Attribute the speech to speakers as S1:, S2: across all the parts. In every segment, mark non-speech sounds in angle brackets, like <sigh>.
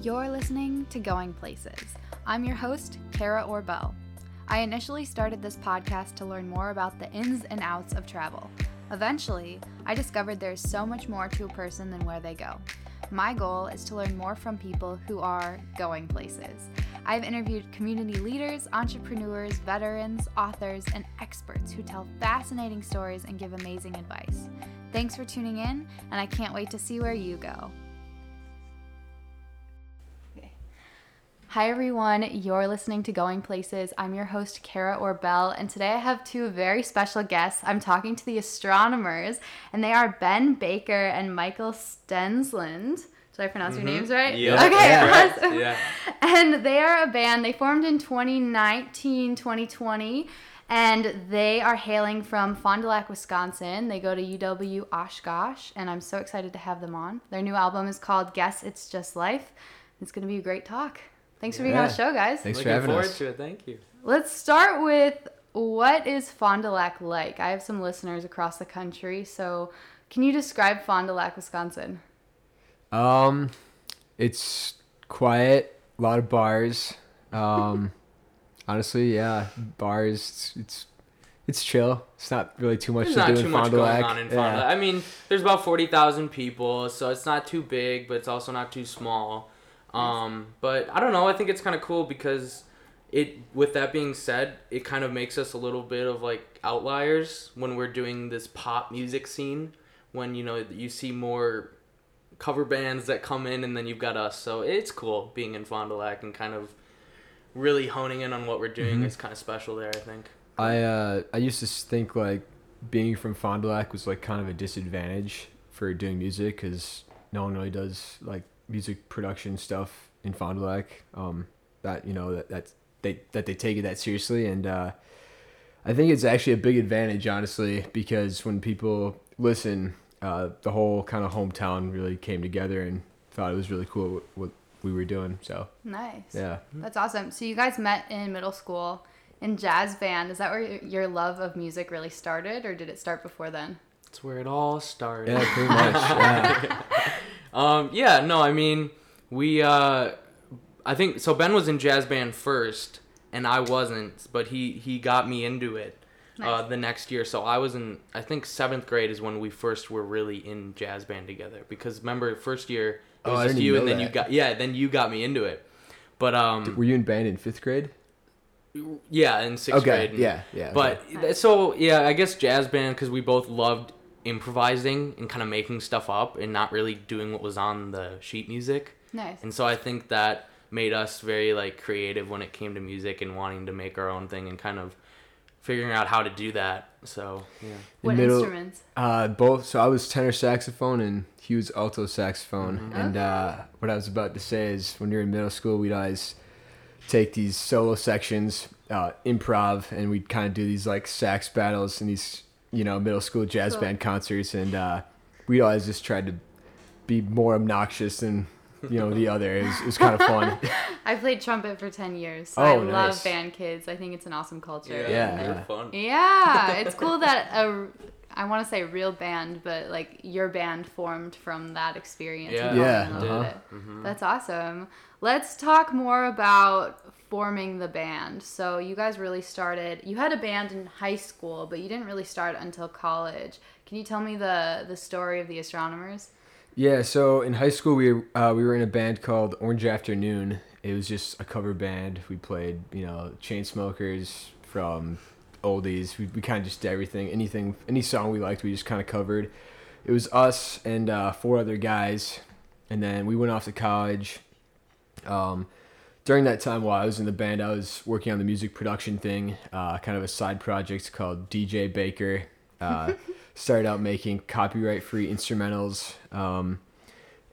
S1: You're listening to Going Places. I'm your host, Kara Orbell. I initially started this podcast to learn more about the ins and outs of travel. Eventually, I discovered there's so much more to a person than where they go. My goal is to learn more from people who are going places. I've interviewed community leaders, entrepreneurs, veterans, authors, and experts who tell fascinating stories and give amazing advice. Thanks for tuning in, and I can't wait to see where you go. Hi everyone, you're listening to Going Places. I'm your host, Kara Orbell, and today I have two very special guests. I'm talking to the astronomers, and they are Ben Baker and Michael Stensland. Did I pronounce
S2: Mm-hmm.
S1: your names right?
S3: Yeah.
S1: Okay,
S3: Yeah. <laughs>
S1: awesome.
S3: Yeah.
S1: And they are a band. They formed in 2019, 2020, and they are hailing from Fond du Lac, Wisconsin. They go to UW Oshkosh, and I'm so excited to have them on. Their new album is called Guess It's Just Life. It's going to be a great talk. Thanks for being on the show, guys.
S2: Thanks for
S3: Looking
S2: having
S3: forward
S2: us.
S3: to it. Thank you.
S1: Let's start with what is Fond du Lac like? I have some listeners across the country, so can you describe Fond du Lac, Wisconsin?
S2: Um, it's quiet, a lot of bars. Um, <laughs> honestly, yeah, bars. It's, it's it's chill. It's not really too much
S3: There's
S2: to
S3: not
S2: do
S3: too
S2: in
S3: much
S2: Fond du
S3: going on in Fond du
S2: Yeah.
S3: Lac. I mean, there's about forty thousand people, so it's not too big, but it's also not too small. Um, but I don't know. I think it's kind of cool because it. With that being said, it kind of makes us a little bit of like outliers when we're doing this pop music scene. When you know you see more cover bands that come in, and then you've got us. So it's cool being in Fond du Lac and kind of really honing in on what we're doing
S2: Mhm.
S3: is kind of special there. I think.
S2: I uh I used to think like being from Fond du Lac was like kind of a disadvantage for doing music because no one really does like music production stuff in Fond du Lac. Um, that you know that that they that they take it that seriously and uh, I think it's actually a big advantage honestly because when people listen, uh, the whole kind of hometown really came together and thought it was really cool what, what we were doing. So
S1: Nice.
S2: yeah.
S1: That's awesome. So you guys met in middle school in jazz band. Is that where your love of music really started, or did it start before then?
S3: That's where it all started.
S2: Yeah, pretty much. Yeah. <laughs>
S3: Um, yeah, no, I mean, we, uh, I think, so Ben was in jazz band first, and I wasn't, but he, he got me into it, uh, the next year. So I was in, I think seventh grade is when we first were really in jazz band together, because remember, first year, it
S2: Oh,
S3: was
S2: I
S3: just
S2: didn't
S3: you, and then you got, yeah, then you got me into it. But, um,
S2: Were you in band in fifth grade?
S3: yeah, in sixth grade. and-
S2: Yeah. Yeah.
S3: But th- so yeah, I guess jazz band because we both loved improvising and kind of making stuff up and not really doing what was on the sheet music.
S1: Nice.
S3: And so I think that made us very like creative when it came to music and wanting to make our own thing and kind of figuring out how to do that. So yeah.
S1: What
S2: middle-
S1: instruments?
S2: Uh, both. So I was tenor saxophone and he was alto saxophone.
S3: Mhm.
S2: And uh, what I was about to say is, when you're in middle school, we'd always take these solo sections, uh, improv, and we'd kind of do these like sax battles and these, you know, middle school jazz
S1: Cool.
S2: band concerts. And uh, we always just tried to be more obnoxious than, you know, the other. It was, it was kind of fun. <laughs>
S1: I played trumpet for 10 years, so
S2: Oh,
S1: I love band kids. I think it's an awesome culture.
S2: Yeah,
S1: And-
S3: they're
S2: yeah.
S3: fun.
S1: Yeah, it's <laughs> cool that a, I want to say real band, but like your band formed from that experience.
S3: Yeah.
S2: Yeah, uh-huh.
S1: it.
S3: Mhm.
S1: That's awesome. Let's talk more about forming the band. So you guys really started. You had a band in high school, but you didn't really start until college. Can you tell me the the story of the Astronomers?
S2: Yeah, so in high school we uh, we were in a band called Orange Afternoon. It was just a cover band. We played, you know, Chainsmokers from oldies. We, we kind of just did everything, anything, any song we liked, we just kind of covered. It was us and uh, four other guys, and then we went off to college. Um, during that time while I was in the band, I was working on the music production thing, uh, kind of a side project called DJ Baker. Uh, <laughs> started out making copyright free instrumentals. Um,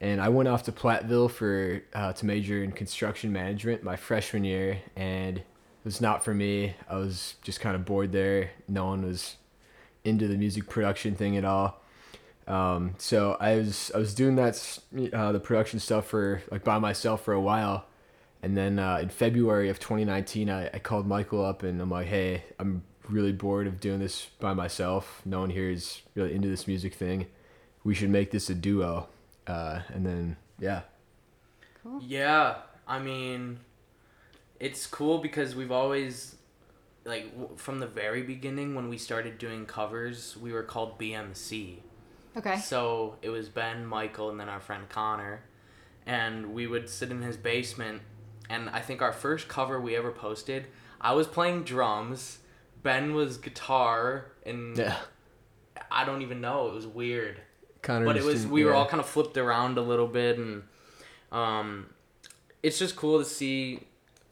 S2: and I went off to Platteville for uh, to major in construction management my freshman year, and it was not for me. I was just kind of bored there. No one was into the music production thing at all. Um, so I was I was doing that uh, the production stuff for like by myself for a while, and then uh, in February of 2019, I, I called Michael up and I'm like, hey, I'm really bored of doing this by myself. No one here is really into this music thing. We should make this a duo. Uh, and then yeah,
S1: Cool.
S3: Yeah, I mean, it's cool because we've always, like, w- from the very beginning when we started doing covers, we were called BMC.
S1: Okay.
S3: So it was Ben, Michael, and then our friend Connor, and we would sit in his basement. And I think our first cover we ever posted, I was playing drums, Ben was guitar, and
S2: Yeah.
S3: I don't even know. It was weird.
S2: Connor
S3: but it was
S2: didn't-
S3: we were all kind of flipped around a little bit and um it's just cool to see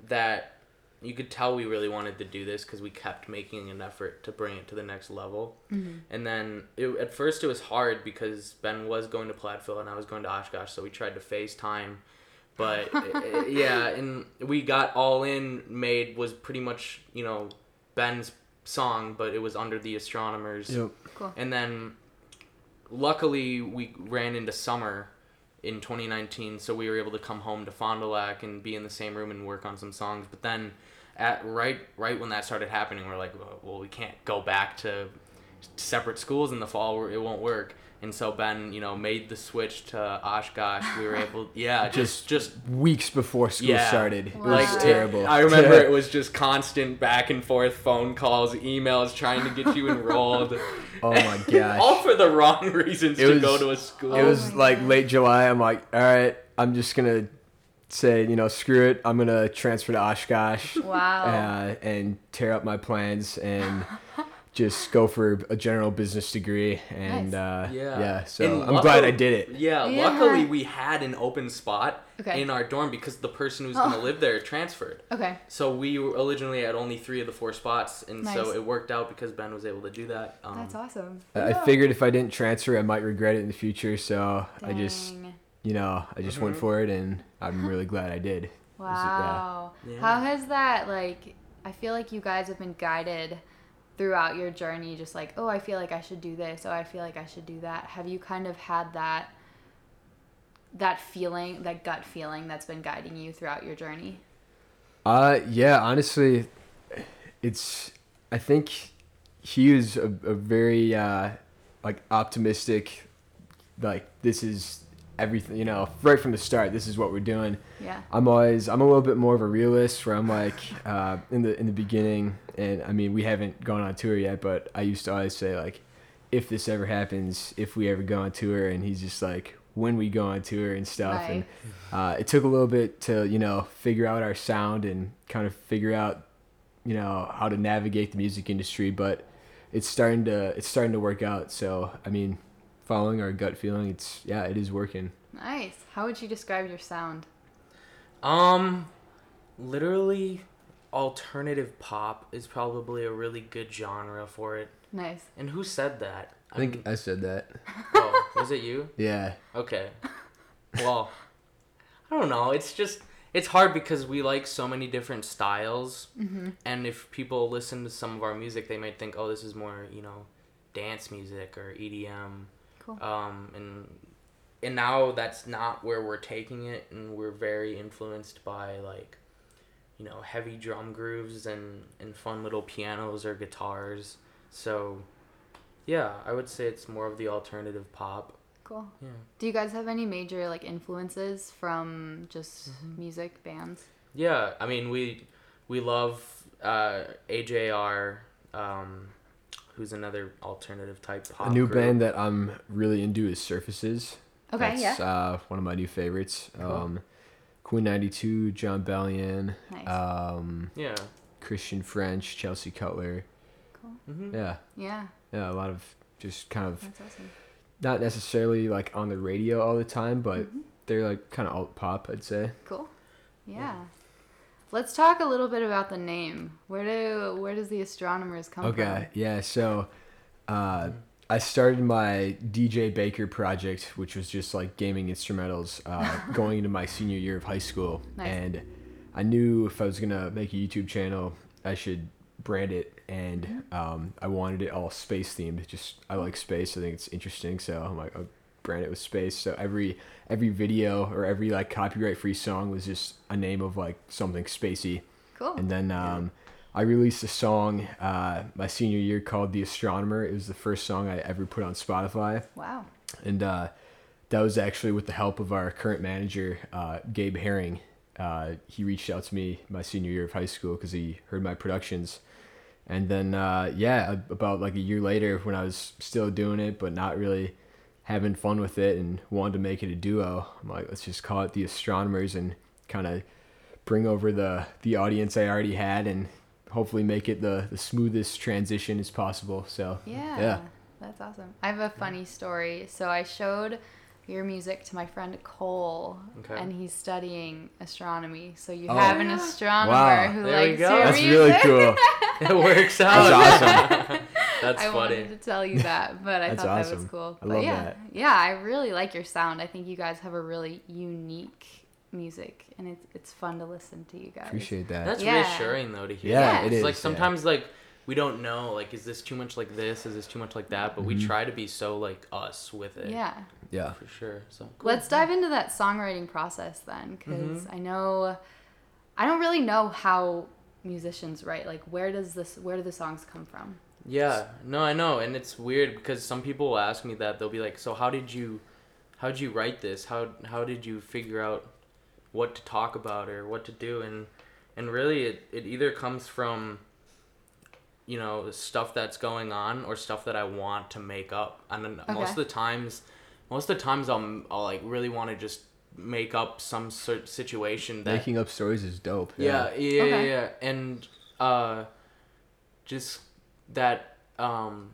S3: that you could tell we really wanted to do this because we kept making an effort to bring it to the next level. And then it, at first it was hard because ben was going to platteville and i was going to oshkosh so we tried to facetime but uh, <laughs> yeah and we got all in made was pretty much you know ben's song but it was under the astronomers
S2: Yep.
S1: Cool.
S3: and then luckily we ran into summer in 2019 so we were able to come home to Fond du Lac and be in the same room and work on some songs but then at right right when that started happening we're like well, well we can't go back to separate schools in the fall it won't work and so Ben you know made the switch to Oshkosh we were able <laughs> yeah just just
S2: Weeks before school
S3: Yeah.
S2: started. It
S1: Wow.
S2: was
S1: Like,
S2: terrible.
S3: I remember <laughs> it was just constant back and forth phone calls, emails trying to get you enrolled. <laughs>
S2: Oh my gosh.
S3: All for the wrong reasons
S2: It
S3: to
S2: was-
S3: go to a school.
S2: It
S1: Oh
S2: was
S1: my
S2: like
S1: gosh.
S2: late July. I'm like, all right, I'm just gonna say, you know, screw it. I'm gonna transfer to Oshkosh
S1: Wow.
S2: uh, and tear up my plans and just go for a general business degree. And
S1: Nice.
S2: uh,
S3: Yeah.
S2: yeah, so
S3: And
S2: I'm glad I did it.
S3: yeah,
S1: Yeah.
S3: luckily we had an open spot
S1: Okay.
S3: in our dorm because the person who's gonna
S1: Oh.
S3: live there transferred.
S1: Okay.
S3: So we were originally had only three of the four spots, and so it worked out because Ben was able to do that. Um,
S1: That's awesome.
S2: I I figured if I didn't transfer, I might regret it in the future. So I just, you know, I just went
S3: Mhm.
S2: for it, and I'm really glad I did. yeah.
S1: Wow.
S3: Yeah.
S1: How has that like I feel like you guys have been guided throughout your journey just like, "Oh, I feel like I should do this. Oh, I feel like I should do that." Have you kind of had that that feeling, that gut feeling that's been guiding you throughout your journey?
S2: Uh, yeah, honestly, it's. I think he is a, a very uh, like optimistic. Like this is everything, you know, right from the start. This is what we're doing.
S1: Yeah.
S2: I'm always I'm a little bit more of a realist where I'm like <laughs> uh, in the in the beginning, and I mean we haven't gone on tour yet, but I used to always say like, if this ever happens, if we ever go on tour, and he's just like when we go on tour and stuff, and uh, it took a little bit to you know figure out our sound and kind of figure out you know how to navigate the music industry, but it's starting to it's starting to work out. So I mean, following our gut feeling, it's yeah, it is working.
S1: Nice. How would you describe your sound?
S3: Um, literally, alternative pop is probably a really good genre for it.
S1: Nice.
S3: And who said that?
S2: I think
S3: I'm-
S2: I said that. <laughs>
S3: oh, was it you? <laughs>
S2: Yeah.
S3: Okay. Well, I don't know. It's just it's hard because we like so many different styles,
S1: Mm-hmm.
S3: and if people listen to some of our music, they might think, "Oh, this is more you know, dance music or EDM."
S1: Cool.
S3: Um, and and now that's not where we're taking it, and we're very influenced by like, you know, heavy drum grooves and and fun little pianos or guitars. So, yeah, I would say it's more of the alternative pop.
S1: Cool.
S3: Yeah.
S1: Do you guys have any major like influences from just
S3: Mm-hmm.
S1: music bands?
S3: Yeah, I mean we we love uh, AJR, um, who's another alternative type pop.
S2: a new
S3: group.
S2: band that I'm really into is Surfaces.
S1: Okay,
S2: That's,
S1: yeah.
S2: uh, one of my new favorites.
S3: Cool.
S2: Um, Quinn XCII, Jon Bellion,
S1: Nice.
S2: um,
S3: Yeah.
S2: Christian French, Chelsea Cutler.
S1: cool.
S3: hmm
S2: Yeah,
S1: Yeah,
S2: yeah, a lot of just kind of
S1: that's awesome.
S2: not necessarily like on the radio all the time, but
S1: Mhm.
S2: they're like kind of alt pop, I'd say.
S1: Cool. Yeah.
S3: Yeah.
S1: Let's talk a little bit about the name. Where do where does the astronomers come from?
S2: Okay, yeah, so uh, I started my DJ Baker project, which was just like gaming instrumentals, uh, <laughs> going into my senior year of high school.
S1: Nice.
S2: And I knew if I was gonna make a YouTube channel, I should brand it, and um, I wanted it all space themed. Just I like space. I think it's interesting, so I'm like, I'll brand it with space. So every every video or every like copyright free song was just a name of like something spacey.
S1: Cool.
S2: And then um, I released a song uh, my senior year called "The Astronomer." It was the first song I ever put on Spotify,
S1: wow.
S2: and uh, that was actually with the help of our current manager, uh, Gabe Herring. Uh, he reached out to me my senior year of high school because he heard my productions. And then, uh, yeah, about like a year later, when I was still doing it, but not really having fun with it and wanted to make it a duo, I'm like, let's just call it the Astronomers and kind of bring over the, the audience I already had and hopefully make it the, the smoothest transition as possible. So,
S1: Yeah.
S2: Yeah.
S1: That's awesome. I have a funny story. So I showed your music to my friend Cole,
S3: Okay.
S1: and he's studying astronomy. So you
S2: Oh.
S1: have an astronomer
S2: Wow.
S1: who
S3: There
S1: likes
S3: go.
S1: your
S2: that's
S1: music.
S2: really cool. <laughs>
S3: it works out.
S2: That's awesome. <laughs>
S3: That's
S1: I
S3: funny.
S1: wanted to tell you that, but I
S2: That's
S1: thought that was
S2: awesome.
S1: cool.
S2: I
S1: but
S2: love
S1: yeah,
S2: that.
S1: yeah, I really like your sound. I think you guys have a really unique music, and it's it's fun to listen to you guys.
S2: Appreciate that.
S3: That's
S1: Yeah.
S3: reassuring though to hear.
S2: Yeah,
S1: Yeah.
S2: it
S3: It's
S2: is.
S3: like
S2: yeah.
S3: sometimes like we don't know like is this too much like this? Is this too much like that? But we
S2: Mhm.
S3: try to be so like us with it.
S1: Yeah.
S2: Yeah.
S3: For sure. So cool.
S1: Let's dive into that songwriting process then, because
S3: Mhm.
S1: I know, I don't really know how musicians write. Like, where does this, where do the songs come from?
S3: Yeah, no, I know, and it's weird because some people will ask me that. They'll be like, "So how did you, how did you write this? How how did you figure out what to talk about or what to do?" And and really, it it either comes from, you know, stuff that's going on or stuff that I want to make up. And then most of the times, most of the times, I'll I'll like really want to just make up some sort situation that
S2: Making up stories is dope.
S3: yeah, yeah, yeah,
S1: Okay.
S3: yeah, and uh, just that um,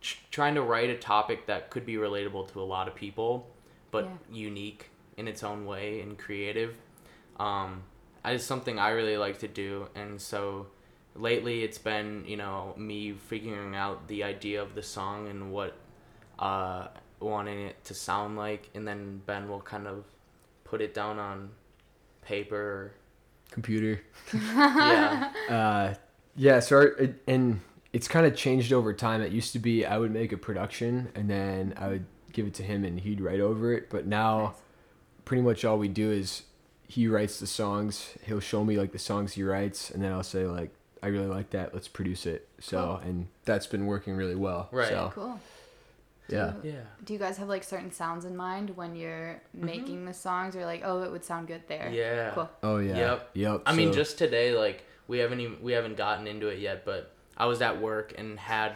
S3: tr- trying to write a topic that could be relatable to a lot of people, but
S1: Yeah.
S3: unique in its own way and creative. Um, is something I really like to do, and so lately it's been you know me figuring out the idea of the song and what uh, wanting it to sound like, and then Ben will kind of put it down on paper.
S2: Computer. <laughs>
S3: yeah.
S2: Uh, yeah. So our, it, and it's kind of changed over time. It used to be I would make a production and then I would give it to him and he'd write over it. But now,
S1: Nice.
S2: pretty much all we do is he writes the songs. He'll show me like the songs he writes, and then I'll say like, I really like that. Let's produce it. So and that's been working really well.
S3: Right.
S2: So
S1: Cool.
S2: yeah.
S1: Do,
S3: Yeah.
S1: do you guys have like certain sounds in mind when you're making the songs? Or like, oh, it would sound good there.
S3: Mm-hmm. Yeah.
S1: Cool.
S2: Oh yeah.
S3: Yep.
S2: Yep.
S3: I mean, just today, like we haven't even we haven't gotten into it yet, but I was at work and had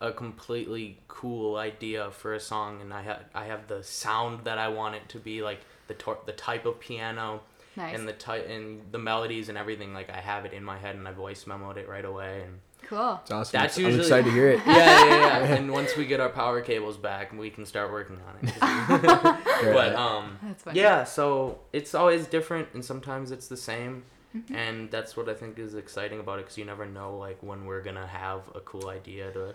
S3: a completely cool idea for a song, and I had I have the sound that I want it to be, like the tor- the type of piano
S1: Nice.
S3: and the type and the melodies and everything. Like I have it in my head, and I voice memoed it right away. And
S1: cool.
S2: it's awesome.
S3: That's
S2: I'm excited to hear it. <laughs>
S3: yeah, yeah, yeah. <laughs> and once we get our power cables back, we can start working on it. <laughs> but um.
S1: That's funny.
S3: Yeah, so it's always different, and sometimes it's the same,
S1: Mm-hmm.
S3: and that's what I think is exciting about it, because you never know like when we're gonna have a cool idea to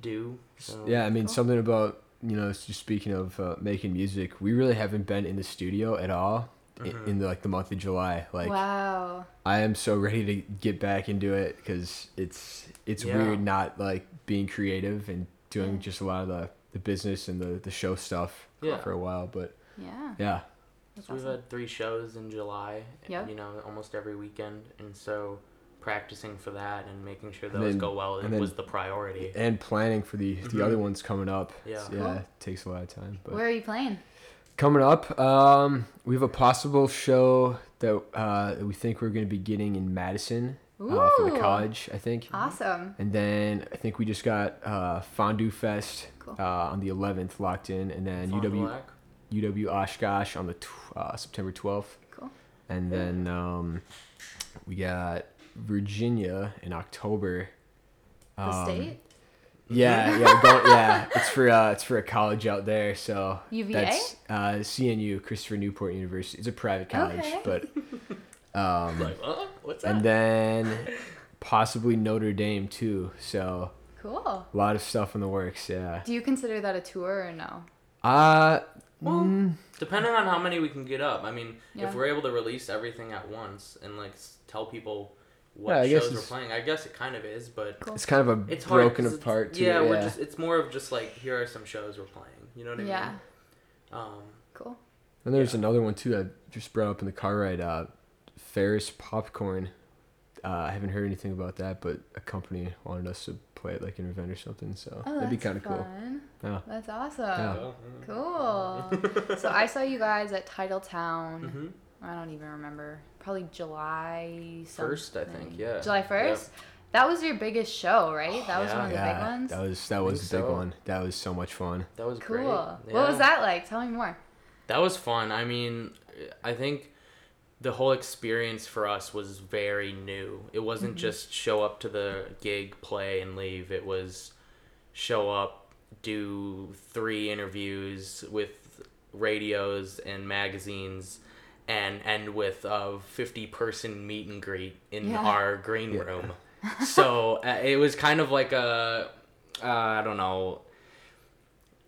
S3: do. So.
S2: Yeah, I mean
S1: Cool.
S2: something about you know just speaking of uh, making music, we really haven't been in the studio at all i
S3: Mhm.
S2: in, the, like the month of July. Like
S1: wow.
S2: I am so ready to get back into it because it's it's
S3: Yeah.
S2: weird not like being creative and doing
S1: Yeah.
S2: just a lot of the the business and the the show stuff
S3: Yeah.
S2: for a while. But
S1: Yeah.
S2: yeah,
S1: That's
S3: So we've
S1: awesome.
S3: had three shows in July.
S1: Yep.
S3: You know, almost every weekend, and so practicing for that and making sure those
S2: then-
S3: go well
S2: and then-
S3: was the priority.
S2: and planning for the the
S3: Mhm.
S2: other ones coming up.
S3: Yeah.
S2: yeah,
S1: Cool.
S2: it takes a lot of time. But
S1: Where are you playing?
S2: Coming up, um, we have a possible show that uh, we think we're going to be getting in Madison uh, for the college, I think.
S1: Awesome.
S2: And then I think we just got uh, Fondue Fest
S1: Cool.
S2: uh, on the 11th locked in, and then
S3: Fond
S2: UW
S3: Lac.
S2: UW Oshkosh on the uh, September 12th,
S1: Cool.
S2: and then um, we got Virginia in October.
S1: The
S2: Um,
S1: state?
S2: Yeah, yeah, go, yeah. It's for uh, it's for a college out there, so
S1: UVA?
S2: that's uh, CNU, Christopher Newport University. It's a private college,
S1: Okay.
S2: but <laughs> um,
S3: Like, uh, what's that?
S2: and then <laughs> possibly Notre Dame too. So
S1: Cool.
S2: a lot of stuff in the works. Yeah.
S1: Do you consider that a tour or no?
S2: Uh,
S3: Well,
S2: mm,
S3: Depending on how many we can get up. I mean,
S1: Yeah.
S3: if we're able to release everything at once and like tell people what
S2: Yeah,
S3: shows we're playing, I guess it kind of is, but
S1: Cool.
S2: it's kind of a
S3: it's hard.
S2: broken
S3: 'cause it's-
S2: apart. Too.
S3: yeah,
S2: Yeah,
S3: we're just it's more of just like here are some shows we're playing. You know what I
S1: Yeah.
S3: mean? Um,
S1: Cool.
S2: And there's
S3: yeah.
S2: another one too. I just brought up in the car ride. Uh, Ferris Popcorn. Uh, I haven't heard anything about that, but a company wanted us to play it like an event or something. So
S1: Oh,
S2: that'd be kind of cool.
S1: Fun.
S2: Yeah.
S1: That's awesome.
S2: Yeah.
S1: Cool. so I saw you guys at Titletown.
S3: hmm
S1: I don't even remember. Probably July
S3: First, I think, yeah.
S1: July first. That was your biggest show, right? That was
S3: Yeah.
S1: one of the big ones.
S2: that was that was a big
S3: so.
S2: one. That was so much fun.
S3: That was
S1: cool.
S3: great.
S1: What was that like? Tell me more.
S3: That was fun. I mean, I think the whole experience for us was very new. It wasn't
S1: Mm-hmm.
S3: just show up to the gig, play, and leave. It was show up, do three interviews with radios and magazines, and end with a 50 person meet and greet in
S1: Yeah.
S3: our green
S2: Yeah.
S3: room. so uh, it was kind of like a, uh, I don't know,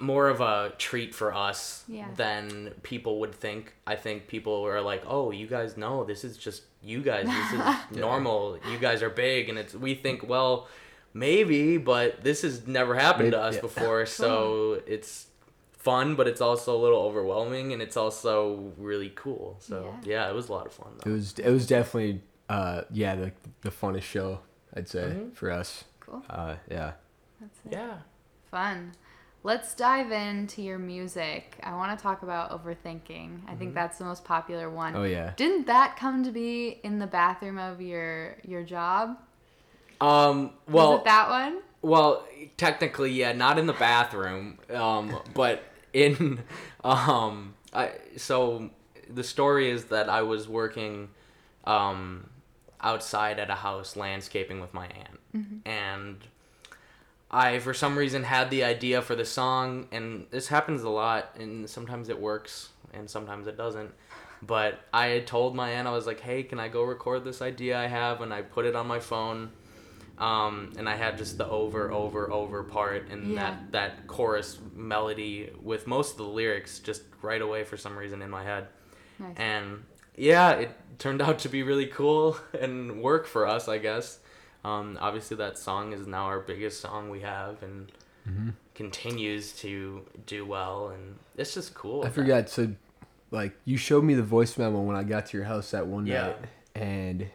S3: more of a treat for us
S1: Yeah.
S3: than people would think. I think people are like, "Oh, you guys know this is just you guys. This is <laughs> normal. You guys are big." And it's we think, "Well, maybe, but this has never happened to us
S2: yeah.
S3: before." <laughs> So it's fun, but it's also a little overwhelming and it's also really cool. So,
S1: Yeah.
S3: yeah, it was a lot of fun
S2: It was it was definitely uh yeah the the funnest show I'd say
S3: Mhm.
S2: for us.
S1: Cool.
S2: Uh yeah.
S1: That's it.
S3: Yeah.
S1: Fun. Let's dive into your music. I want to talk about overthinking. I
S3: Mm-hmm.
S1: think that's the most popular one.
S2: Oh yeah.
S1: Didn't that come to be in the bathroom of your your job?
S3: Um
S1: Was
S3: well,
S1: it that one?
S3: Well, technically, yeah, not in the bathroom, um, but in, <laughs> um, I so the story is that I was working, um, outside at a house landscaping with my aunt, and I for some reason had the idea for the song, and this happens a lot, and sometimes it works, and sometimes it doesn't. But I had told my aunt I was like, "Hey, can I go record this idea I have?" And I put it on my phone um, and I had just the over, over, over part and
S1: Yeah.
S3: that that chorus melody with most of the lyrics just right away for some reason in my head.
S1: Nice.
S3: And yeah, it turned <laughs> out to be really cool and work for us, I guess. Um, obviously, that song is now our biggest song we have and continues to do well, and it's just cool.
S2: I forgot to like you showed me the voice memo when I got to your house that one
S3: Yeah.
S2: night and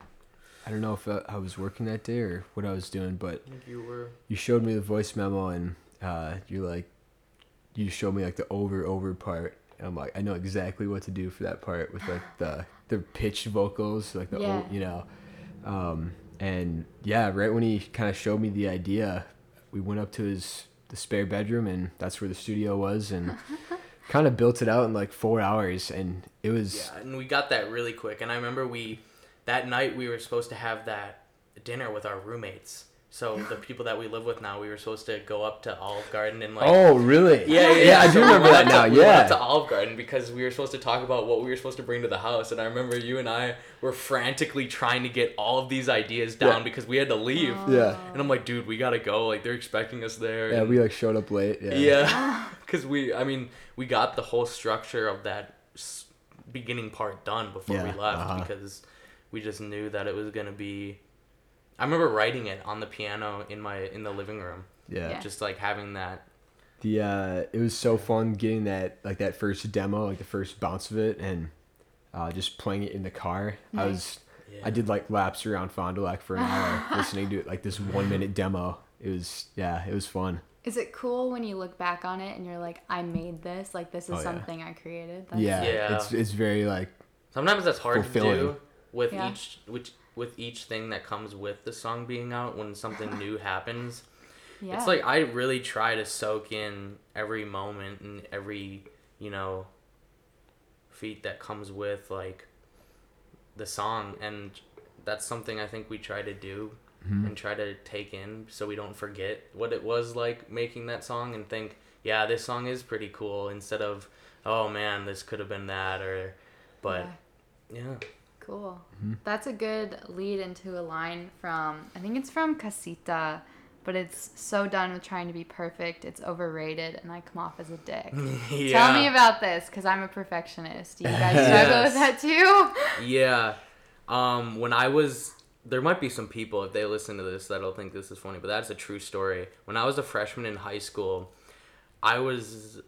S2: I don't know if I, I was working that day or what I was doing, but
S3: I think you were.
S2: you showed me the voice memo and uh, you're like you showed me like the over over part and I'm like I know exactly what to do for that part with like the <sighs> the pitched vocals like the
S1: Yeah.
S2: o- you know um, and yeah right when he kind of showed me the idea we went up to his the spare bedroom and that's where the studio was and <laughs> kind of built it out in like four hours and it was
S3: Yeah, and we got that really quick. And I remember we, that night we were supposed to have that dinner with our roommates. So <gasps> the people that we live with now, we were supposed to go up to Olive Garden and like.
S2: oh really
S3: Yeah, yeah,
S2: yeah I do
S3: we
S2: remember
S3: went
S2: that
S3: up to-
S2: now
S3: We went up to Olive Garden because we were supposed to talk about what we were supposed to bring to the house, and I remember you and I were frantically trying to get all of these ideas down
S2: Yeah.
S3: because we had to leave.
S2: yeah
S3: And I'm like, dude, we gotta go. Like they're expecting us there.
S2: yeah
S3: and-
S2: we like showed up late yeah
S3: yeah, <laughs> <laughs> because we, I mean, we got the whole structure of that beginning part done before we left
S2: uh-huh.
S3: because we just knew that it was gonna be. I remember writing it on the piano in my in the living room,
S2: yeah
S1: Yeah.
S3: just like having that.
S2: The uh, it was so fun getting that like that first demo, like the first bounce of it, and uh, just playing it in the car. I was
S3: Yeah.
S2: I did like laps around Fond du Lac for an hour <laughs> listening to it, like this one minute demo. It was yeah, it was fun.
S1: Is it cool when you look back on it and you're like, I made this? Like this is
S2: Oh, yeah.
S1: something I created. That's
S2: yeah,
S3: Yeah.
S2: it's it's very like
S3: Sometimes that's hard to do with
S1: Yeah.
S3: each which with each thing that comes with the song being out when something <sighs> new happens.
S1: Yeah.
S3: It's like I really try to soak in every moment and every, you know, feat that comes with like the song and that's something I think we try to do mm-hmm. and try to take in so we don't forget what it was like making that song and think, yeah, this song is pretty cool instead of, oh man, this could have been that or but
S1: Yeah.
S3: yeah.
S1: Cool. That's a good lead into a line from, I think it's from Casita, but it's so done with trying to be perfect, it's overrated, and I come off as a dick. <laughs>
S3: yeah.
S1: Tell me about this, because I'm a perfectionist. Do you guys struggle with that too? <laughs>
S3: Yeah. Um, when I was, there might be some people if they listen to this that'll think this is funny, but that's a true story. When I was a freshman in high school, I was,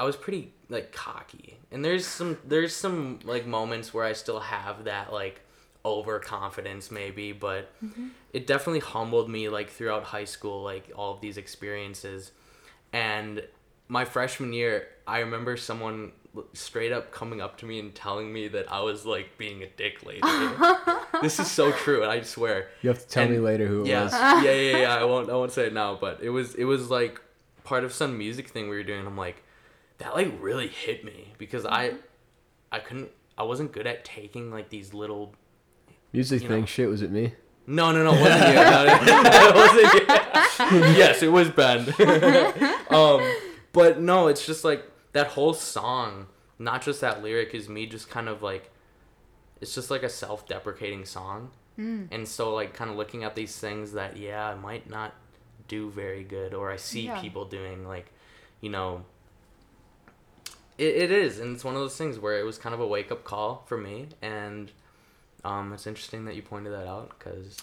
S3: I was pretty like cocky, and there's some there's some like moments where I still have that like overconfidence maybe, but mm-hmm. it definitely humbled me like throughout high school, like all of these experiences, and my freshman year, I remember someone straight up coming up to me and telling me that I was like being a dick later. <laughs> this is so true, and I swear.
S2: You have to tell me later who it
S3: yeah,
S2: was.
S3: yeah, yeah, yeah. I <laughs> won't, I won't say it now, but it was, it was like part of some music thing we were doing. I'm like, that like really hit me because I, I couldn't, I wasn't good at taking like these little.
S2: Music thing,
S3: know.
S2: shit, was it me?
S3: No, no, no, it wasn't you. No, <laughs> <laughs> it wasn't you. yes, it was Ben. <laughs> um, but no, it's just like that whole song. Not just that lyric is me just kind of like, it's just like a self-deprecating song. And so like kind of looking at these things that yeah I might not do very good or I see
S1: Yeah.
S3: people doing like, you know. It, it is and it's one of those things where it was kind of a wake up call for me and, um, it's interesting that you pointed that out because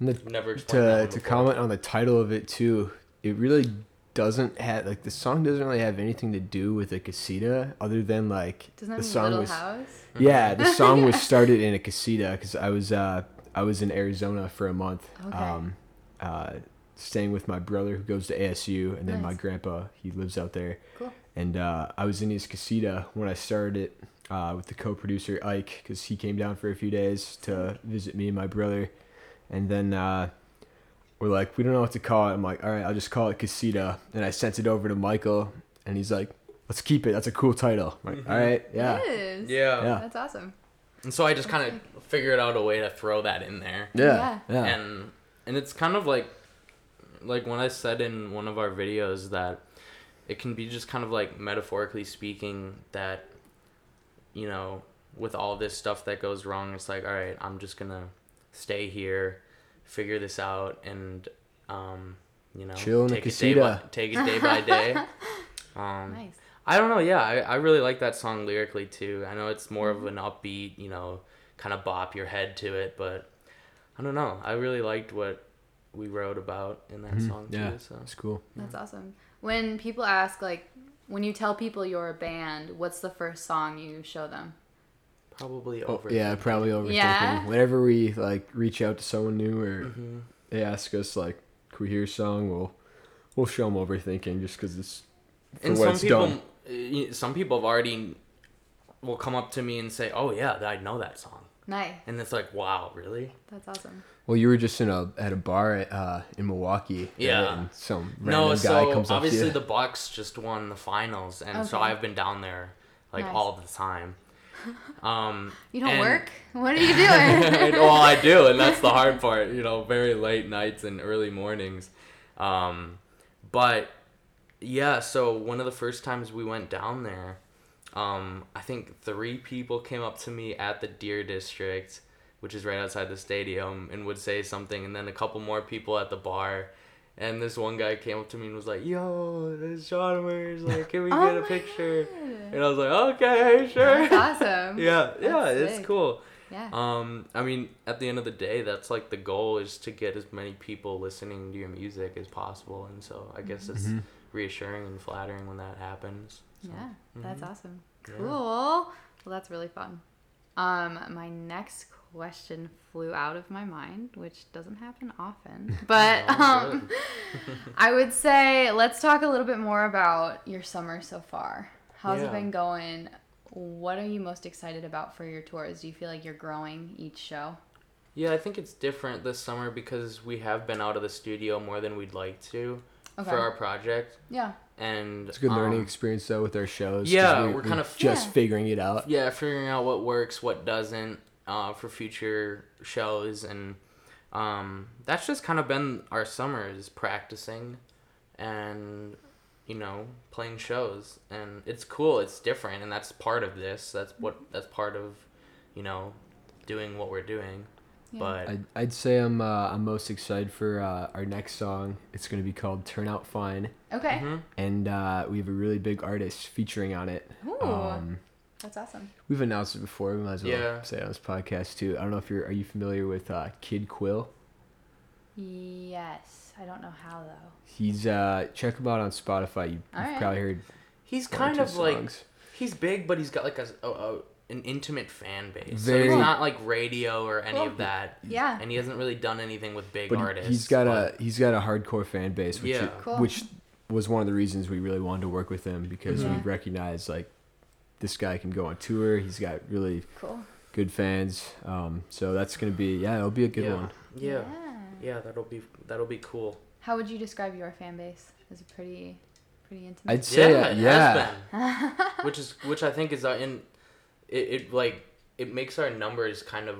S3: never explained that
S2: to to comment on the title of it too, it really doesn't have like the song doesn't really have anything to do with a casita other than like
S1: Doesn't that
S2: the
S1: mean
S2: song
S1: Little
S2: was
S1: House?
S2: yeah the <laughs> song was started in a casita because I was uh I was in Arizona for a month
S1: Okay.
S2: um uh staying with my brother who goes to ASU and then my grandpa he lives out there
S1: Cool.
S2: and uh, I was in his casita when I started it uh, with the co-producer Ike because he came down for a few days to visit me and my brother, and then uh, we're like, we don't know what to call it. I'm like, all right, I'll just call it casita, and I sent it over to Michael, and he's like, let's keep it. That's a cool title. I'm like, all right, yeah,
S1: It is.
S3: Yeah.
S2: Yeah.
S1: That's awesome.
S3: And so I just kind of figured out a way to throw that in there.
S2: yeah, yeah.
S3: And and it's kind of like like when I said in one of our videos that it can be just kind of like metaphorically speaking that you know, with all this stuff that goes wrong, it's like, all right, I'm just going to stay here, figure this out and um you know,
S2: Chill in the
S3: take it day by, take it day by day. <laughs> Um,
S1: Nice.
S3: I don't know. Yeah, I, I really like that song lyrically too. I know it's more of an upbeat, you know, kind of bop your head to it, but I don't know. I really liked what we wrote about in that
S2: Mhm,
S3: song
S2: yeah.
S3: too. So
S2: It's cool.
S1: That's awesome. When people ask, like, when you tell people you're a band, what's the first song you show them?
S3: probably
S2: Oh,
S3: over.
S2: yeah, probably overthinking.
S1: Yeah?
S2: Whenever we like reach out to someone new or
S3: hmm
S2: they ask us like, "Can we hear a song?" We'll we'll show them overthinking just because it's for
S3: And
S2: what
S3: some
S2: it's
S3: people,
S2: done.
S3: some people have already will come up to me and say, "Oh yeah, I know that song,"
S1: Nice.
S3: and it's like, "Wow, really?"
S1: That's awesome.
S2: Well, you were just in a at a bar uh, in Milwaukee. right?
S3: Yeah.
S2: And some
S3: No,
S2: random guy
S3: so
S2: comes up to
S3: obviously
S2: you.
S3: the Bucks just won the finals, and so
S1: Okay.
S3: I've been down there like
S1: Nice.
S3: all the time. <laughs> Um,
S1: You don't
S3: and-
S1: work? What are you <laughs> doing? <laughs>
S3: well, I do, and that's the hard part. You know, very late nights and early mornings. Um, but yeah, so one of the first times we went down there, um, I think three people came up to me at the Deer District, which is right outside the stadium, and would say something, and then a couple more people at the bar. And this one guy came up to me and was like, "Yo, this is John Mers. Like, can we <laughs>
S1: Oh
S3: get a picture?"
S1: God.
S3: And I was like, "Okay, sure."
S1: That's awesome.
S3: yeah, <laughs> yeah,
S1: That's
S3: it's cool.
S1: Yeah.
S3: Um, I mean, at the end of the day, that's like the goal is to get as many people listening to your music as possible, and so I guess it's
S2: Mhm.
S3: reassuring and flattering when that happens. So,
S1: Yeah, that's
S3: mhm.
S1: awesome.
S3: Yeah.
S1: Cool. Well, that's really fun. Um, my next question flew out of my mind, which doesn't happen often. <laughs> But um, <laughs> I would say let's talk a little bit more about your summer so far. How's it been going? What are you most excited about for your tours? Do you feel like you're growing each show?
S3: Yeah, I think it's different this summer because we have been out of the studio more than we'd like to
S1: Okay.
S3: for our project,
S1: yeah.
S3: and
S2: It's a good learning
S3: um,
S2: experience though with our shows.
S3: yeah,
S2: we-
S3: we're kind of
S2: just
S1: Yeah.
S2: figuring it out.
S3: yeah figuring out what works what doesn't uh, for future shows and um, that's just kind of been our summer is practicing and you know playing shows and it's cool it's different and that's part of this that's what that's part of you know doing what we're doing
S1: Yeah.
S3: but
S2: I'd, I'd say I'm uh, I'm most excited for uh, our next song. It's gonna be called "Turn Out Fine,"
S1: Okay.
S3: Mhm.
S2: and uh, we have a really big artist featuring on it.
S1: Ooh,
S2: Um,
S1: that's awesome.
S2: we've announced it before. We might as well
S3: Yeah.
S2: say it on this podcast too. I don't know if you're are you familiar with uh, Kid Quill?
S1: Yes. I don't know how though.
S2: He's uh, check him out on Spotify. You, you've
S1: Alright.
S2: probably heard
S3: he's kind
S2: two
S3: of like
S2: songs.
S3: he's big but he's got like a, a, a an intimate fan base so he's not like radio or any
S1: Cool.
S3: of that
S1: Yeah.
S3: and he hasn't really done anything with big
S2: but he-
S3: artists
S2: he's got
S3: but-
S2: a he's got a hardcore fan base, which
S3: Yeah.
S2: it-
S1: Cool.
S2: which was one of the reasons we really wanted to work with him because
S1: Yeah.
S2: we recognized like this guy can go on tour. He's got really
S1: Cool.
S2: good fans. Um, so that's gonna be yeah, it'll be a good
S3: yeah.
S2: one.
S3: Yeah. yeah, that'll be that'll be cool.
S1: How would you describe your fan base? Is it pretty, pretty intimate?
S2: I'd say
S3: yeah,
S2: uh,
S3: it
S2: yeah.
S3: has been. <laughs> which is which I think is uh, in it, it like it makes our numbers kind of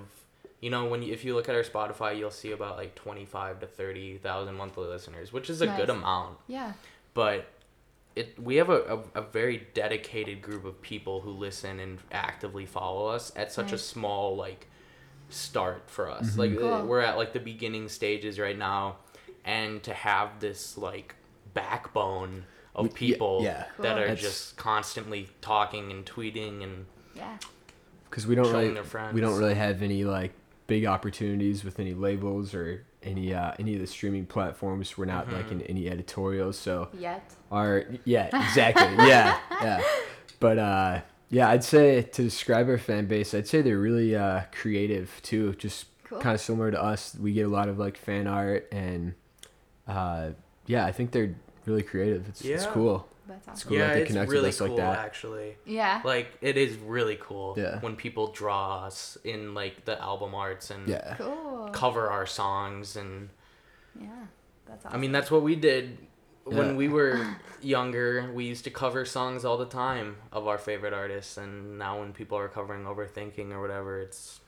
S3: you know when you, if you look at our Spotify you'll see about like 25 to 30,000 monthly listeners which is a good amount
S1: yeah.
S3: but it we have a, a, a very dedicated group of people who listen and actively follow us at such a small like start for us
S2: Mm-hmm.
S3: like
S1: Cool.
S3: we're at like the beginning stages right now and to have this like backbone of
S2: We- yeah,
S3: people
S2: yeah.
S1: Cool.
S3: that are
S2: That's-
S3: just constantly talking and tweeting and
S1: Yeah.
S2: because we don't
S3: showing
S2: really
S3: their friends
S2: we don't really have any like big opportunities with any labels or any uh, any of the streaming platforms. We're not like in any editorials, so
S1: Yet.
S2: our yeah <laughs> exactly yeah yeah. But uh, yeah, I'd say to describe our fan base, I'd say they're really uh, creative too. Just
S1: Cool.
S2: kind of similar to us. We get a lot of like fan art and uh, yeah, I think they're really creative. It's it's cool.
S1: That's awesome.
S2: cool
S3: yeah
S2: that they
S3: it's
S2: connect with
S3: really
S2: us like
S3: cool
S2: that.
S3: actually
S1: Yeah.
S3: like it is really cool
S2: Yeah.
S3: when people draw us in like the album arts and
S2: Yeah.
S1: Cool.
S3: cover our songs and
S1: Yeah. That's awesome.
S3: I mean, that's what we did
S2: Yeah.
S3: when we were <laughs> younger. We used to cover songs all the time of our favorite artists, and now when people are covering Overthinking or whatever, it's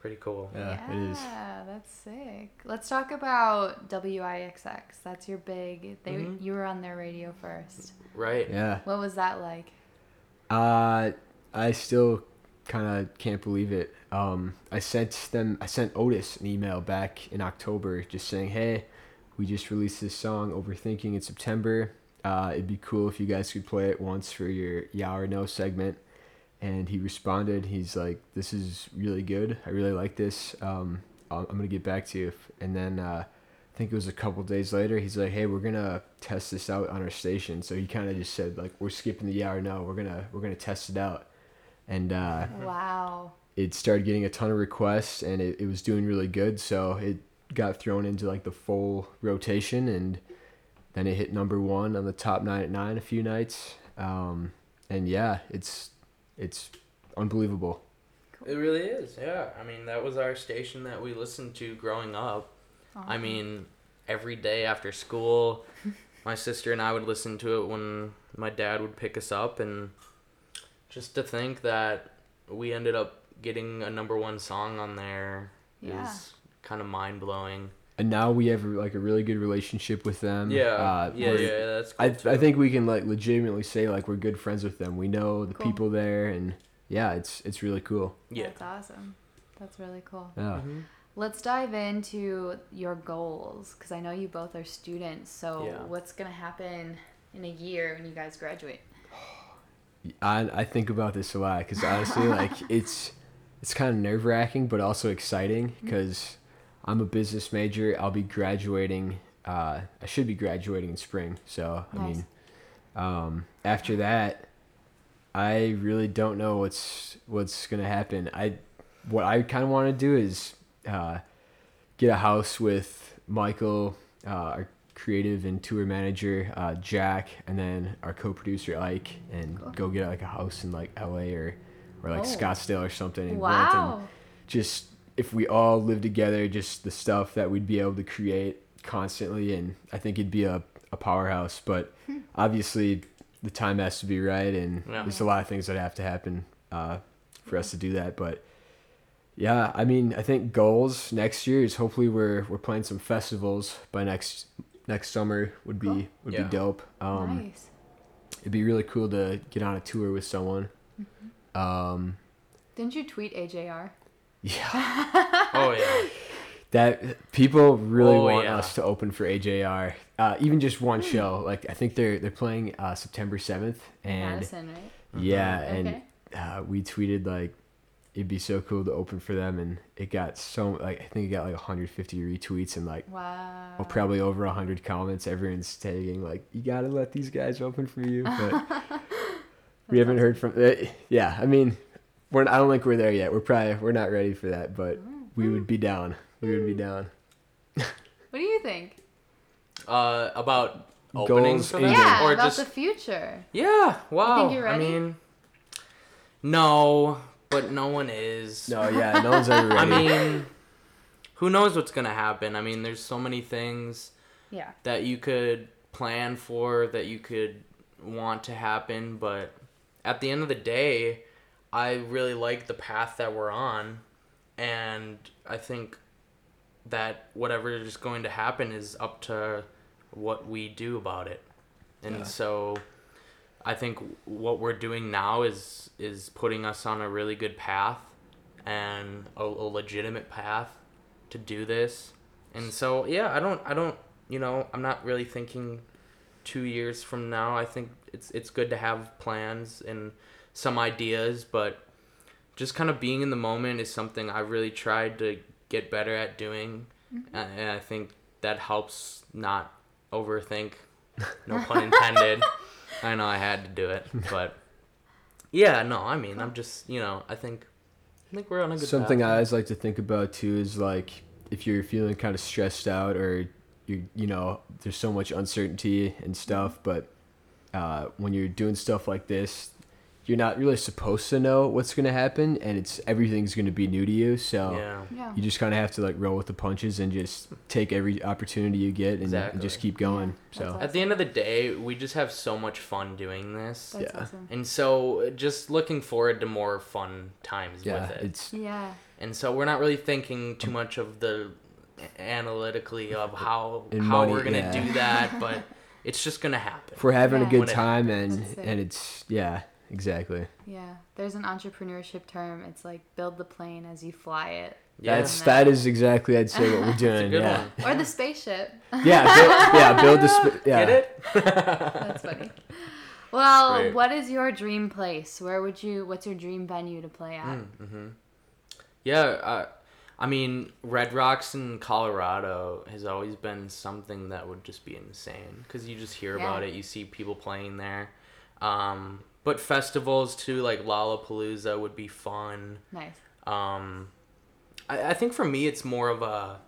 S3: pretty cool.
S2: Yeah, it is.
S1: Yeah, that's sick. Let's talk about WIXX. That's your big. They
S3: Mhm.
S1: you were on their radio first.
S3: Right.
S2: Yeah.
S1: What was that like?
S2: Uh, I still kind of can't believe it. Um, I sent them, I sent Otis an email back in October just saying, hey, we just released this song, Overthinking, in September. Uh, it'd be cool if you guys could play it once for your Yeah or No segment. And he responded, he's like, this is really good. I really like this. Um, I'm going to get back to you. And then uh, I think it was a couple days later, he's like, hey, we're going to test this out on our station. So he kind of just said, like, we're skipping the Yeah or No. We're going to we're gonna test it out. And uh,
S1: Wow.
S2: it started getting a ton of requests and it, it was doing really good so it got thrown into like the full rotation and then it hit number one on the top nine at nine a few nights um, and yeah it's it's unbelievable
S3: It really is. Yeah. I mean, that was our station that we listened to growing up. I mean, every day after school, <laughs> my sister and I would listen to it when my dad would pick us up, and just to think that we ended up getting a number one song on there is
S1: Yeah.
S3: kind of mind blowing.
S2: And now we have like a really good relationship with them
S3: Yeah,
S2: uh,
S3: yeah,
S2: we're-
S3: yeah, that's. Cool
S2: I,
S3: too.
S2: I think we can like legitimately say like we're good friends with them we know the
S1: Cool.
S2: people there and yeah it's it's really cool
S3: Yeah.
S1: That's awesome. That's really cool.
S2: yeah
S3: Mhm.
S1: Let's dive into your goals because I know you both are students. So
S3: Yeah.
S1: what's gonna happen in a year when you guys graduate?
S2: I I think about this a lot because honestly, like <laughs> it's it's kind of nerve wracking, but also exciting because I'm a business major. I'll be graduating. Uh, I should be graduating in spring. So I mean, um, after that, I really don't know what's what's gonna happen. I what I kind of want to do is uh, get a house with Michael, uh, our creative and tour manager, uh, Jack, and then our co-producer Ike, and
S1: Cool.
S2: go get like a house in like LA or or like
S1: Oh.
S2: Scottsdale or something. And rent and
S1: Wow.
S2: just if we all lived together, just the stuff that we'd be able to create constantly, and I think it'd be a, a powerhouse. But
S1: Hmm.
S2: obviously, the time has to be right, and
S3: Yeah.
S2: there's a lot of things that have to happen uh, for us to do that. But yeah, I mean, I think goals next year is hopefully we're we're playing some festivals by next next summer would be
S1: Cool.
S2: would
S3: Yeah.
S2: be dope. Um,
S1: nice.
S2: It'd be really cool to get on a tour with someone.
S1: Mm-hmm.
S2: Um,
S1: Didn't you tweet AJR?
S2: Yeah. <laughs>
S3: Oh yeah.
S2: that people really
S3: Oh,
S2: want
S3: yeah.
S2: us to open for AJR. Uh, even just one show. Like I think they're they're playing uh, September seventh, and
S1: Madison, right?
S2: yeah, and
S1: Okay.
S2: uh, we tweeted like it'd be so cool to open for them, and it got so like I think it got like 150 retweets and like
S1: Wow.
S2: well, probably over 100 comments. Everyone's tagging like you gotta let these guys open for you, but <laughs> we haven't heard from. Uh, yeah, I mean, we're I don't think we're there yet. We're probably we're not ready for that, but we would be down. We would be down.
S1: What do you think?
S3: Uh, about openings
S2: Goals,
S3: for them,
S2: anything.
S1: Yeah,
S3: or
S1: about
S3: just
S1: the future.
S3: yeah. Wow.
S1: you're
S3: I mean, no, but no one is.
S2: No, yeah, no one's ever <laughs> ready.
S3: I mean, who knows what's gonna happen? I mean, there's so many things
S1: Yeah.
S3: that you could plan for that you could want to happen but at the end of the day i really like the path that we're on and i think that whatever is going to happen is up to what we do about it. And
S2: Yeah.
S3: so i think what we're doing now is is putting us on a really good path and a, a legitimate path to do this. And so yeah i don't i don't you know i'm not really thinking two years from now. I think it's it's good to have plans and some ideas but just kind of being in the moment is something i really tried to get better at doing
S1: Mm-hmm.
S3: And i think that helps not overthink no <laughs> pun intended i know i had to do it but yeah no i mean i'm just you know i think i think we're on a good
S2: Something
S3: path.
S2: I always like to think about too is like if you're feeling kind of stressed out or you you know there's so much uncertainty and stuff, but uh, when you're doing stuff like this, you're not really supposed to know what's gonna happen, and it's everything's gonna be new to you. So
S3: yeah
S1: Yeah.
S2: you just kind of have to like roll with the punches and just take every opportunity you get and, and just keep going.
S1: Yeah,
S2: so
S1: that's
S3: at the end of the day we just have so much fun doing this
S1: That's
S2: Yeah.
S1: awesome.
S3: And so just looking forward to more fun times
S2: yeah,
S3: with it.
S2: it's
S1: Yeah.
S3: And so we're not really thinking too much of the analytically of <laughs> how
S2: And
S3: how
S2: money,
S3: we're gonna
S2: yeah.
S3: do that, but <laughs> it's just gonna happen.
S2: if we're having
S1: Yeah.
S2: a good
S3: When it
S2: time and
S1: it.
S2: and it's yeah exactly.
S1: Yeah. There's an entrepreneurship term. It's like build the plane as you fly it.
S3: Yeah.
S2: That's
S1: And
S2: that
S1: then-
S2: is exactly I'd say what we're <laughs> doing. yeah.
S3: one.
S1: Or the spaceship.
S2: Yeah, build, yeah, build the sp- yeah.
S3: Get it?
S1: That's funny. Well,
S3: Great.
S1: what is your dream place? Where would you? What's your dream venue to play at?
S3: mm-hmm. Yeah, uh, I mean, Red Rocks in Colorado has always been something that would just be insane because you just hear about it, you see people playing there. Um, but festivals too, like Lollapalooza, would be fun.
S1: Nice.
S3: Um, I, I think for me, it's more of a.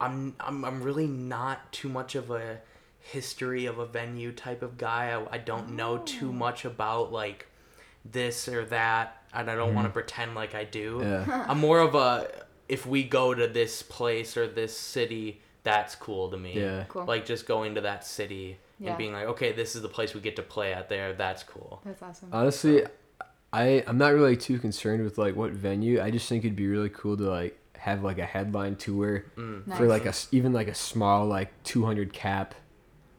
S3: I'm I'm I'm really not too much of a history of a venue type of guy. I, I don't know too
S1: Oh.
S3: much about like this or that, and I don't want to pretend like I do.
S2: Yeah. <laughs>
S3: I'm more of a if we go to this place or this city, that's cool to me.
S2: Yeah.
S1: Cool.
S3: Like just going to that city
S1: Yeah.
S3: and being like, okay, this is the place we get to play out there. That's cool.
S1: That's awesome.
S2: Honestly, I I'm not really too concerned with like what venue. I just think it'd be really cool to like have like a headline tour
S3: Mm.
S1: nice.
S2: for like a s- even like a small like 200 cap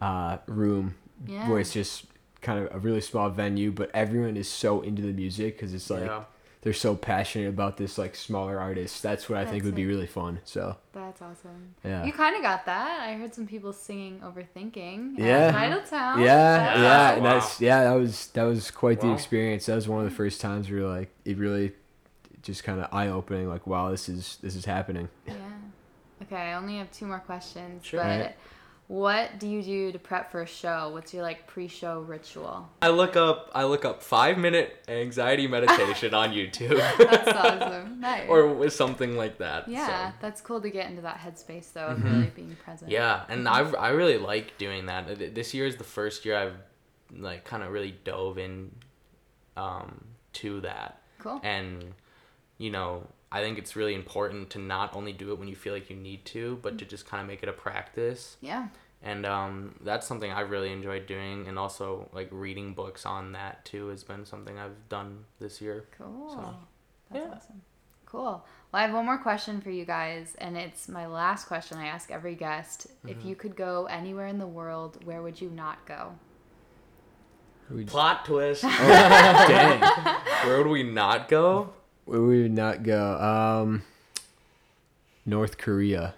S2: uh room
S1: yeah.
S2: where it's just kind of a really small venue, but everyone is so into the music because it's like
S3: yeah.
S2: They're so passionate about this like smaller artist. That's what I think
S1: That's
S2: would be really fun. So
S1: That's awesome.
S2: yeah.
S1: You kind of got that. I heard some people singing "Overthinking."
S2: Yeah.
S1: At Titletown.
S2: Yeah,
S3: Yeah,
S2: yeah,
S3: wow.
S2: that's yeah, that was that was quite the experience. That was one of the mm-hmm. first times where like it really just kind of eye opening. Like wow, this is this is happening.
S1: Yeah. Okay, I only have two more questions.
S3: Sure.
S1: But
S2: Alright.
S1: What do you do to prep for a show? What's your like pre-show ritual?
S3: I look up I look up five minute anxiety meditation on <laughs> YouTube.
S1: That's awesome. <laughs> Nice.
S3: or with something like that.
S1: yeah,
S3: so.
S1: that's cool to get into that headspace though of
S3: Mhm.
S1: really being present.
S3: Yeah, and I I really like doing that. This year is the first year I've like kind of really dove in um to that.
S1: Cool.
S3: And you know, I think it's really important to not only do it when you feel like you need to, but to just kind of make it a practice.
S1: Yeah.
S3: And um, that's something I've really enjoyed doing, and also like reading books on that too has been something I've done this year.
S1: Cool.
S3: So,
S1: That's
S3: yeah.
S1: awesome. Cool. Well, I have one more question for you guys, and it's my last question I ask every guest. If
S3: Mm-hmm.
S1: you could go anywhere in the world, where would you not go?
S2: We-
S3: Plot twist.
S2: Oh, dang. <laughs>
S3: Where would we not go?
S2: Where we would not go? Um, North Korea.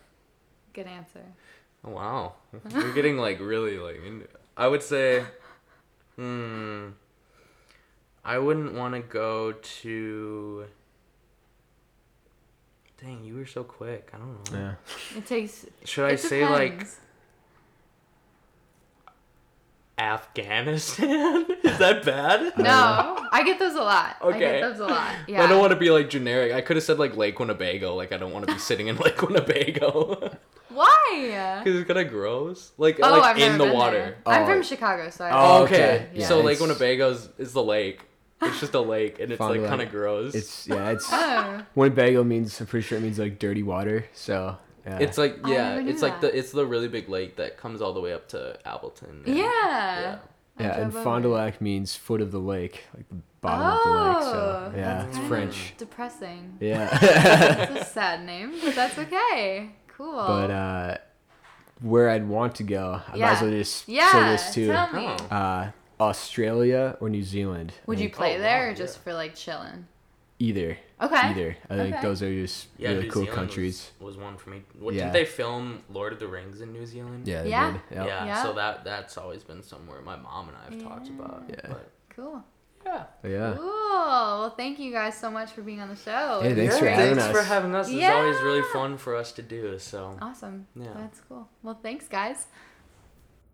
S1: Good answer.
S3: Oh, Wow, we're getting like really like. Into, I would say, hmm, I wouldn't want to go to. Dang, you were so quick. I don't know.
S2: Yeah.
S1: It takes.
S3: Should I
S1: it
S3: say like
S1: depends.
S3: Afghanistan? <laughs> Is that bad?
S1: No, I get those a lot. I
S3: Okay.
S1: get those a lot. Yeah.
S3: I don't want to be like generic. I could have said like Lake Winnebago. Like I don't want to be sitting in <laughs> Lake Winnebago. <laughs>
S1: Why?
S3: Because it's kind of gross. Like,
S1: Oh,
S3: like
S1: I've
S3: in the water.
S1: there. Oh, I'm
S2: Oh.
S1: from Chicago, so I
S2: Oh,
S3: Oh,
S2: okay.
S3: okay.
S1: Yeah.
S3: So Lake
S2: Winnebago
S3: Winnebago's is the lake. It's just a lake, and it's
S2: Fond
S3: like kind of gross.
S2: It's yeah, it's
S1: Oh.
S2: Winnebago means I'm pretty sure it means like dirty water. So yeah.
S3: It's like
S1: I
S3: yeah,
S1: never knew
S3: it's like
S1: that.
S3: the it's the really big lake that comes all the way up to Appleton. and-
S1: Yeah.
S3: yeah.
S1: I
S2: yeah, and
S1: drove
S2: Fond du
S1: over.
S2: Lac means foot of the lake, like the bottom of the lake. So
S1: Oh,
S2: yeah,
S1: that's
S2: it's
S1: kinda
S2: French.
S1: Depressing.
S2: Yeah. <laughs>
S1: That's a <laughs> sad name, but that's okay. Cool.
S2: but uh, where I'd want to go, I might
S1: Yeah.
S2: as well just
S1: yeah,
S2: say this too.
S1: tell me.
S3: Oh.
S2: Uh, Australia or New Zealand. I
S1: Would you play
S3: Oh,
S1: there
S3: wow,
S1: or just
S3: yeah.
S1: for like chilling?
S2: Either.
S1: Okay.
S2: Either. I think
S1: Okay.
S2: those are just
S3: Yeah,
S2: really
S3: New
S2: cool
S3: Zealand
S2: countries.
S3: Was, was one for me. What,
S2: Yeah.
S3: Didn't they film Lord of the Rings in New Zealand?
S2: Yeah. they
S1: Yeah?
S2: did. Yep.
S3: Yeah,
S1: Yeah.
S3: so that that's always been somewhere my mom and I have talked about.
S2: Yeah.
S3: But
S1: Cool.
S3: yeah.
S2: Oh, yeah.
S1: Cool. Well, thank you guys so much for being on the show.
S2: Hey, thanks for having
S3: thanks
S2: us.
S3: for having us. It's always really fun for us to do. So
S1: Awesome.
S3: Yeah.
S1: That's cool. Well, thanks, guys.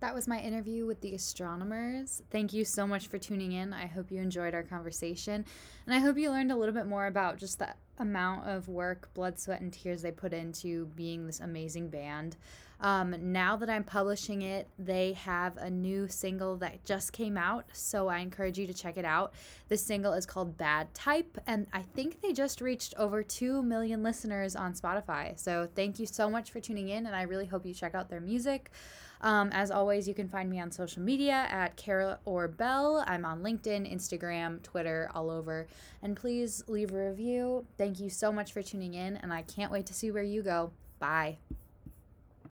S1: That was my interview with the astronomers. Thank you so much for tuning in. I hope you enjoyed our conversation. And I hope you learned a little bit more about just the amount of work, blood, sweat, and tears they put into being this amazing band. Um, now that I'm publishing it, they have a new single that just came out, so I encourage you to check it out. This single is called Bad Type, and I think they just reached over 2 million listeners on Spotify. So thank you so much for tuning in, and I really hope you check out their music. Um, as always, you can find me on social media at Kara or Bell. I'm on LinkedIn, Instagram, Twitter, all over. And please leave a review. Thank you so much for tuning in, and I can't wait to see where you go. Bye.